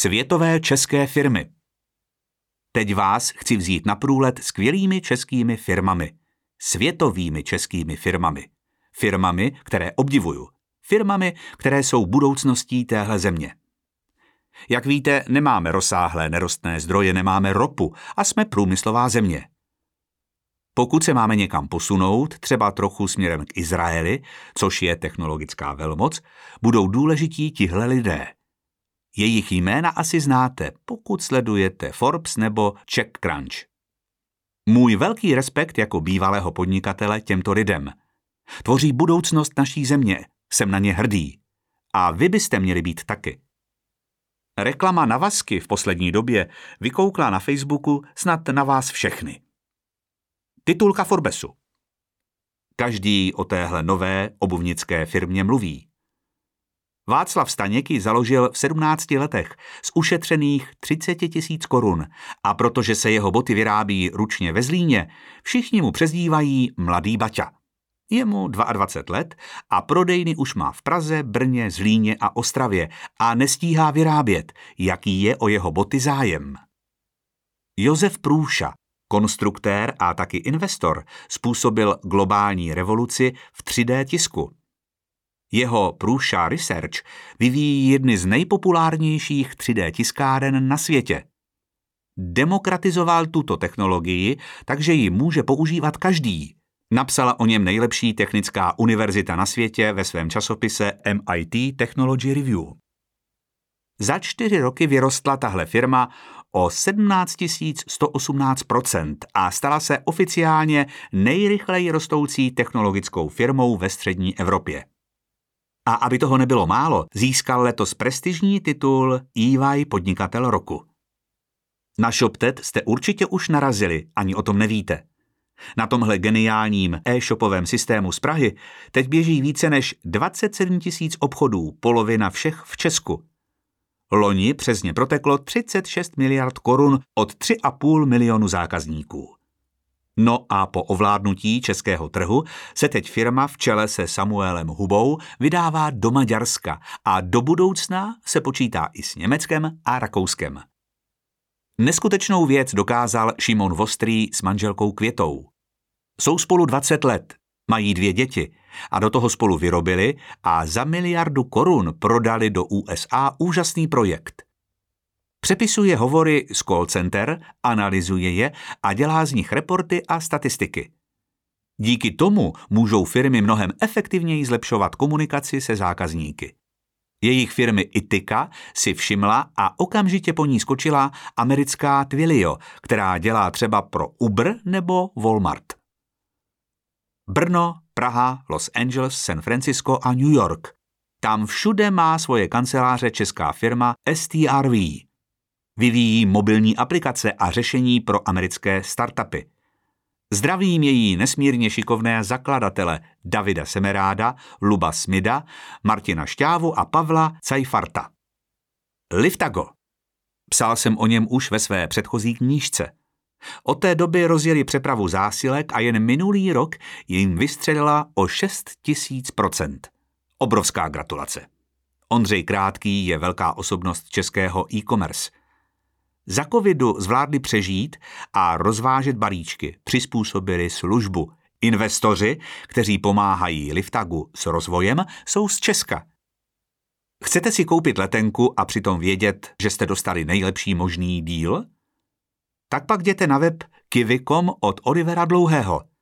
Světové české firmy. Teď vás chci vzít na průlet skvělými českými firmami. Světovými českými firmami. Firmami, které obdivuju. Firmami, které jsou budoucností téhle země. Jak víte, nemáme rozsáhlé nerostné zdroje, nemáme ropu a jsme průmyslová země. Pokud se máme někam posunout, třeba trochu směrem k Izraeli, což je technologická velmoc, budou důležití tihle lidé. Jejich jména asi znáte, pokud sledujete Forbes nebo CheckCrunch. Můj velký respekt jako bývalého podnikatele těmto lidem. Tvoří budoucnost naší země, jsem na ně hrdý. A vy byste měli být taky. Reklama na vasky v poslední době vykoukla na Facebooku snad na vás všechny. Titulka Forbesu. Každý o téhle nové obuvnické firmě mluví. Václav Staněk ji založil v 17 letech z ušetřených 30 tisíc korun a protože se jeho boty vyrábí ručně ve Zlíně, všichni mu přezdívají Mladý Baťa. Je mu 22 let a prodejny už má v Praze, Brně, Zlíně a Ostravě a nestíhá vyrábět, jaký je o jeho boty zájem. Josef Průša, konstruktér a taky investor, způsobil globální revoluci v 3D tisku. Jeho Průša Research vyvíjí jedny z nejpopulárnějších 3D tiskáren na světě. Demokratizoval tuto technologii, takže ji může používat každý – Napsala o něm nejlepší technická univerzita na světě ve svém časopise MIT Technology Review. Za čtyři roky vyrostla tahle firma o 17 118% a stala se oficiálně nejrychleji rostoucí technologickou firmou ve střední Evropě. A aby toho nebylo málo, získal letos prestižní titul EY Podnikatel roku. Na ShopTet jste určitě už narazili, ani o tom nevíte. Na tomhle geniálním e-shopovém systému z Prahy teď běží více než 27 tisíc obchodů, polovina všech v Česku. Loni přes ně proteklo 36 miliard korun od 3,5 milionu zákazníků. No a po ovládnutí českého trhu se teď firma v čele se Samuelem Hubou vydává do Maďarska a do budoucna se počítá i s Německem a Rakouskem. Neskutečnou věc dokázal Šimon Vostrý s manželkou Květou. Jsou spolu 20 let, mají dvě děti a do toho spolu vyrobili a za miliardu korun prodali do USA úžasný projekt. Přepisuje hovory z call center, analyzuje je a dělá z nich reporty a statistiky. Díky tomu můžou firmy mnohem efektivněji zlepšovat komunikaci se zákazníky. Jejich firmy Itika si všimla a okamžitě po ní skočila americká Twilio, která dělá třeba pro Uber nebo Walmart. Brno, Praha, Los Angeles, San Francisco a New York. Tam všude má svoje kanceláře česká firma STRV. Vyvíjí mobilní aplikace a řešení pro americké startupy – Zdravím její nesmírně šikovné zakladatele Davida Semeráda, Luba Smida, Martina Šťávu a Pavla Cajfarta. Liftago. Psal jsem o něm už ve své předchozí knížce. Od té doby rozjeli přepravu zásilek a jen minulý rok jim vystřelila o 6 tisíc procent. Obrovská gratulace. Ondřej Krátký je velká osobnost českého e-commerce. Za covidu zvládli přežít a rozvážet balíčky, přizpůsobili službu. Investoři, kteří pomáhají Liftagu s rozvojem, jsou z Česka. Chcete si koupit letenku a přitom vědět, že jste dostali nejlepší možný díl? Tak pak jděte na web kivikom od Olivera Dlouhého –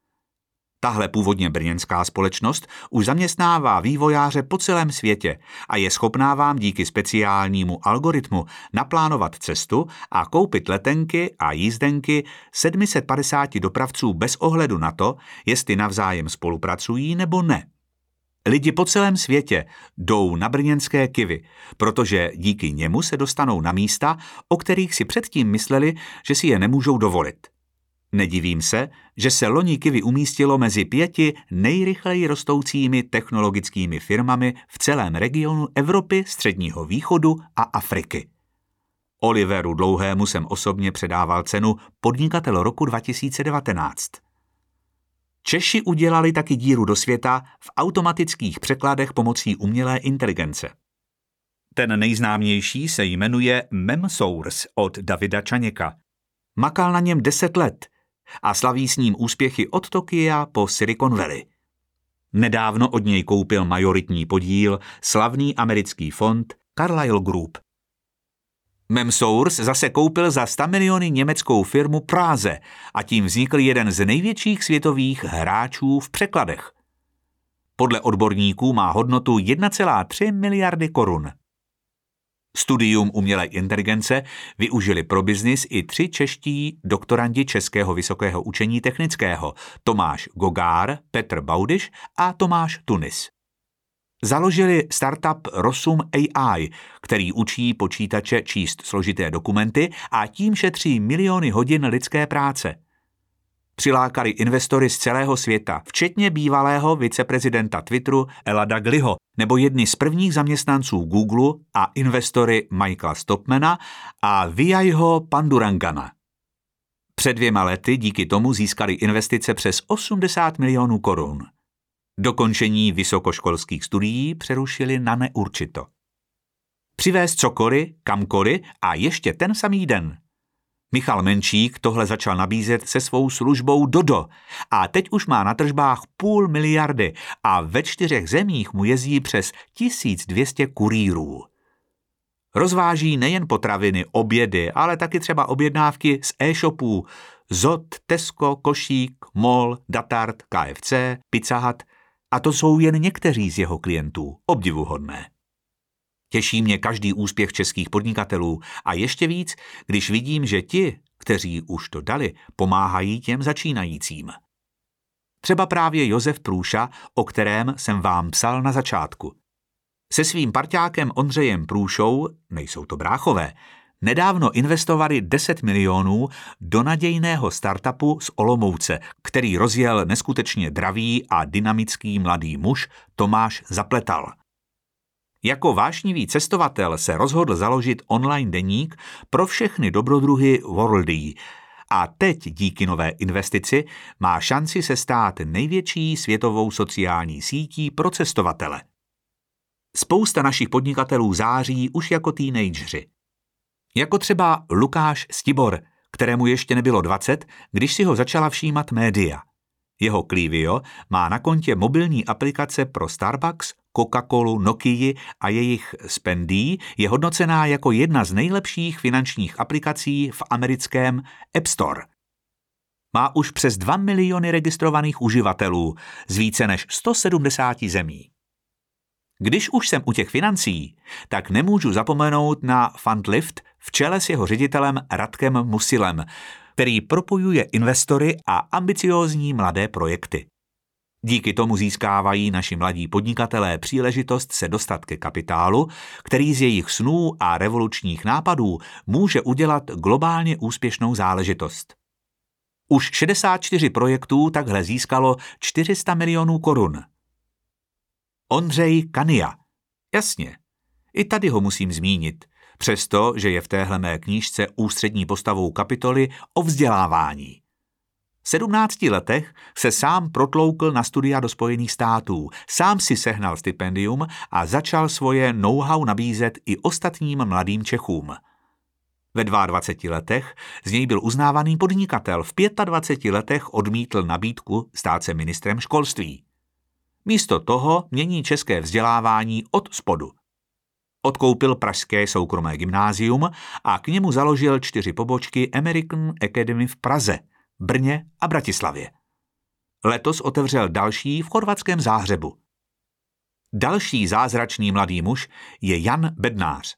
Tahle původně brněnská společnost už zaměstnává vývojáře po celém světě a je schopná vám díky speciálnímu algoritmu naplánovat cestu a koupit letenky a jízdenky 750 dopravců bez ohledu na to, jestli navzájem spolupracují nebo ne. Lidi po celém světě jdou na brněnské kivy, protože díky němu se dostanou na místa, o kterých si předtím mysleli, že si je nemůžou dovolit – Nedivím se, že se loni Kiwi umístilo mezi pěti nejrychleji rostoucími technologickými firmami v celém regionu Evropy, Středního východu a Afriky. Oliveru Dlouhému jsem osobně předával cenu Podnikatel roku 2019. Češi udělali taky díru do světa v automatických překladech pomocí umělé inteligence. Ten nejznámější se jmenuje MemSource od Davida Čaněka. Makal na něm deset let a slaví s ním úspěchy od Tokia po Silicon Valley. Nedávno od něj koupil majoritní podíl slavný americký fond Carlyle Group. Memsource zase koupil za 100 miliony německou firmu Práze a tím vznikl jeden z největších světových hráčů v překladech. Podle odborníků má hodnotu 1,3 miliardy korun. Studium umělé inteligence využili pro biznis i tři čeští doktorandi Českého vysokého učení technického Tomáš Gogár, Petr Baudiš a Tomáš Tunis. Založili startup Rosum AI, který učí počítače číst složité dokumenty a tím šetří miliony hodin lidské práce – přilákali investory z celého světa, včetně bývalého viceprezidenta Twitteru Elada Gliho, nebo jedny z prvních zaměstnanců Google a investory Michaela Stopmana a Vijayho Pandurangana. Před dvěma lety díky tomu získali investice přes 80 milionů korun. Dokončení vysokoškolských studií přerušili na neurčito. Přivést cokoliv, kamkoliv a ještě ten samý den – Michal Menčík tohle začal nabízet se svou službou Dodo a teď už má na tržbách půl miliardy a ve čtyřech zemích mu jezdí přes 1200 kurýrů. Rozváží nejen potraviny, obědy, ale taky třeba objednávky z e-shopů Zot, Tesco, Košík, Mol, Datart, KFC, Pizza Hut a to jsou jen někteří z jeho klientů. Obdivuhodné. Těší mě každý úspěch českých podnikatelů a ještě víc, když vidím, že ti, kteří už to dali, pomáhají těm začínajícím. Třeba právě Josef Průša, o kterém jsem vám psal na začátku. Se svým parťákem Ondřejem Průšou, nejsou to bráchové, nedávno investovali 10 milionů do nadějného startupu z Olomouce, který rozjel neskutečně dravý a dynamický mladý muž Tomáš Zapletal. Jako vášnivý cestovatel se rozhodl založit online deník pro všechny dobrodruhy Worldy a teď díky nové investici má šanci se stát největší světovou sociální sítí pro cestovatele. Spousta našich podnikatelů září už jako teenageři. Jako třeba Lukáš Stibor, kterému ještě nebylo 20, když si ho začala všímat média. Jeho Clivio má na kontě mobilní aplikace pro Starbucks, Coca-Colu, Nokia a jejich Spendee je hodnocená jako jedna z nejlepších finančních aplikací v americkém App Store. Má už přes 2 miliony registrovaných uživatelů z více než 170 zemí. Když už jsem u těch financí, tak nemůžu zapomenout na Fundlift v čele s jeho ředitelem Radkem Musilem, který propojuje investory a ambiciózní mladé projekty. Díky tomu získávají naši mladí podnikatelé příležitost se dostat ke kapitálu, který z jejich snů a revolučních nápadů může udělat globálně úspěšnou záležitost. Už 64 projektů takhle získalo 400 milionů korun. Ondřej Kania. Jasně, i tady ho musím zmínit, přesto, že je v téhle mé knížce ústřední postavou kapitoly o vzdělávání. 17 letech se sám protloukl na studia do Spojených států, sám si sehnal stipendium a začal svoje know-how nabízet i ostatním mladým Čechům. Ve 22 letech z něj byl uznávaný podnikatel, v 25 letech odmítl nabídku stát se ministrem školství. Místo toho mění české vzdělávání od spodu. Odkoupil pražské soukromé gymnázium a k němu založil čtyři pobočky American Academy v Praze – Brně a Bratislavě. Letos otevřel další v chorvatském Záhřebu. Další zázračný mladý muž je Jan Bednář.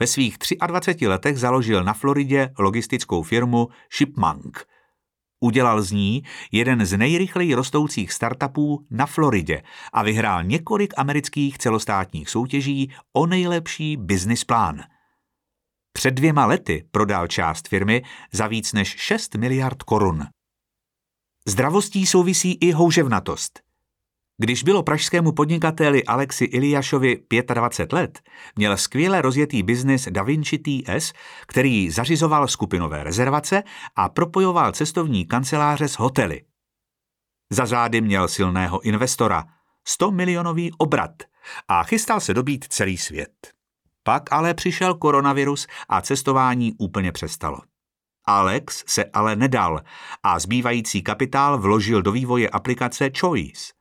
Ve svých 23 letech založil na Floridě logistickou firmu Shipmunk. Udělal z ní jeden z nejrychleji rostoucích startupů na Floridě a vyhrál několik amerických celostátních soutěží o nejlepší business plán – před dvěma lety prodal část firmy za víc než 6 miliard korun. Zdravostí souvisí i houževnatost. Když bylo pražskému podnikateli Alexi Iliašovi 25 let, měl skvěle rozjetý biznis Da Vinci TS, který zařizoval skupinové rezervace a propojoval cestovní kanceláře s hotely. Za zády měl silného investora, 100 milionový obrat a chystal se dobít celý svět. Pak ale přišel koronavirus a cestování úplně přestalo. Alex se ale nedal a zbývající kapitál vložil do vývoje aplikace Choice.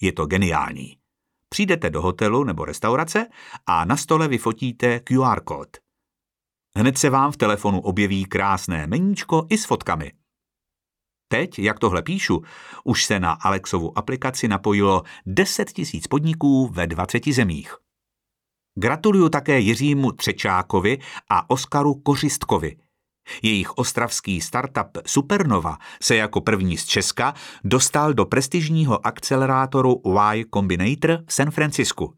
Je to geniální. Přijdete do hotelu nebo restaurace a na stole vyfotíte QR kód. Hned se vám v telefonu objeví krásné meníčko i s fotkami. Teď, jak tohle píšu, už se na Alexovu aplikaci napojilo 10 tisíc podniků ve 20 zemích. Gratuluju také Jiřímu Třečákovi a Oskaru Kořistkovi. Jejich ostravský startup Supernova se jako první z Česka dostal do prestižního akcelerátoru Y Combinator v San Francisku.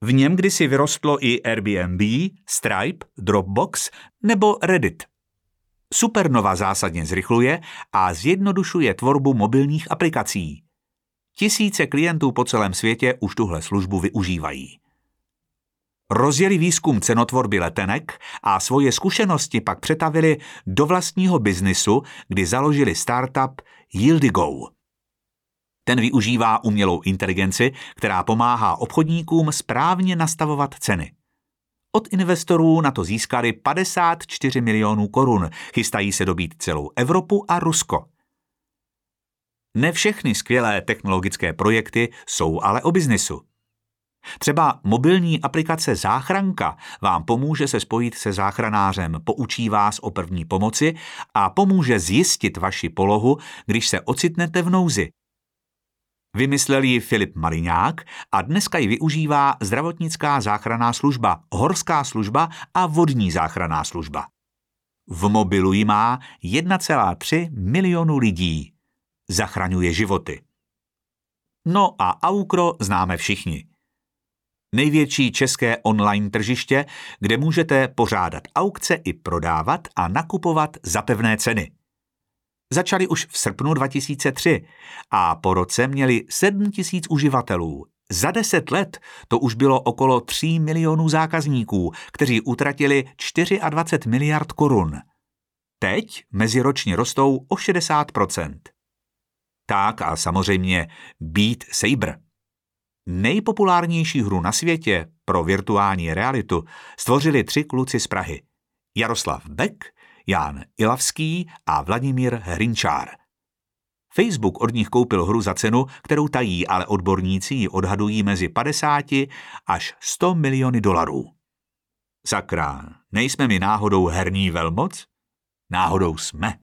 V něm kdysi vyrostlo i Airbnb, Stripe, Dropbox nebo Reddit. Supernova zásadně zrychluje a zjednodušuje tvorbu mobilních aplikací. Tisíce klientů po celém světě už tuhle službu využívají. Rozjeli výzkum cenotvorby letenek a svoje zkušenosti pak přetavili do vlastního biznisu, kdy založili startup Yieldigo. Ten využívá umělou inteligenci, která pomáhá obchodníkům správně nastavovat ceny. Od investorů na to získali 54 milionů korun, chystají se dobít celou Evropu a Rusko. Ne všechny skvělé technologické projekty jsou ale o biznisu. Třeba mobilní aplikace Záchranka vám pomůže se spojit se záchranářem, poučí vás o první pomoci a pomůže zjistit vaši polohu, když se ocitnete v nouzi. Vymyslel ji Filip Mariňák a dneska ji využívá zdravotnická záchranná služba, horská služba a vodní záchranná služba. V mobilu ji má 1,3 milionu lidí. Zachraňuje životy. No a Aukro známe všichni největší české online tržiště, kde můžete pořádat aukce i prodávat a nakupovat za pevné ceny. Začali už v srpnu 2003 a po roce měli 7 tisíc uživatelů. Za deset let to už bylo okolo 3 milionů zákazníků, kteří utratili 24 miliard korun. Teď meziročně rostou o 60% Tak a samozřejmě Beat Saber. Nejpopulárnější hru na světě pro virtuální realitu stvořili tři kluci z Prahy. Jaroslav Beck, Jan Ilavský a Vladimír Hrinčár. Facebook od nich koupil hru za cenu, kterou tají, ale odborníci ji odhadují mezi 50 až 100 miliony dolarů. Sakra, nejsme mi náhodou herní velmoc? Náhodou jsme.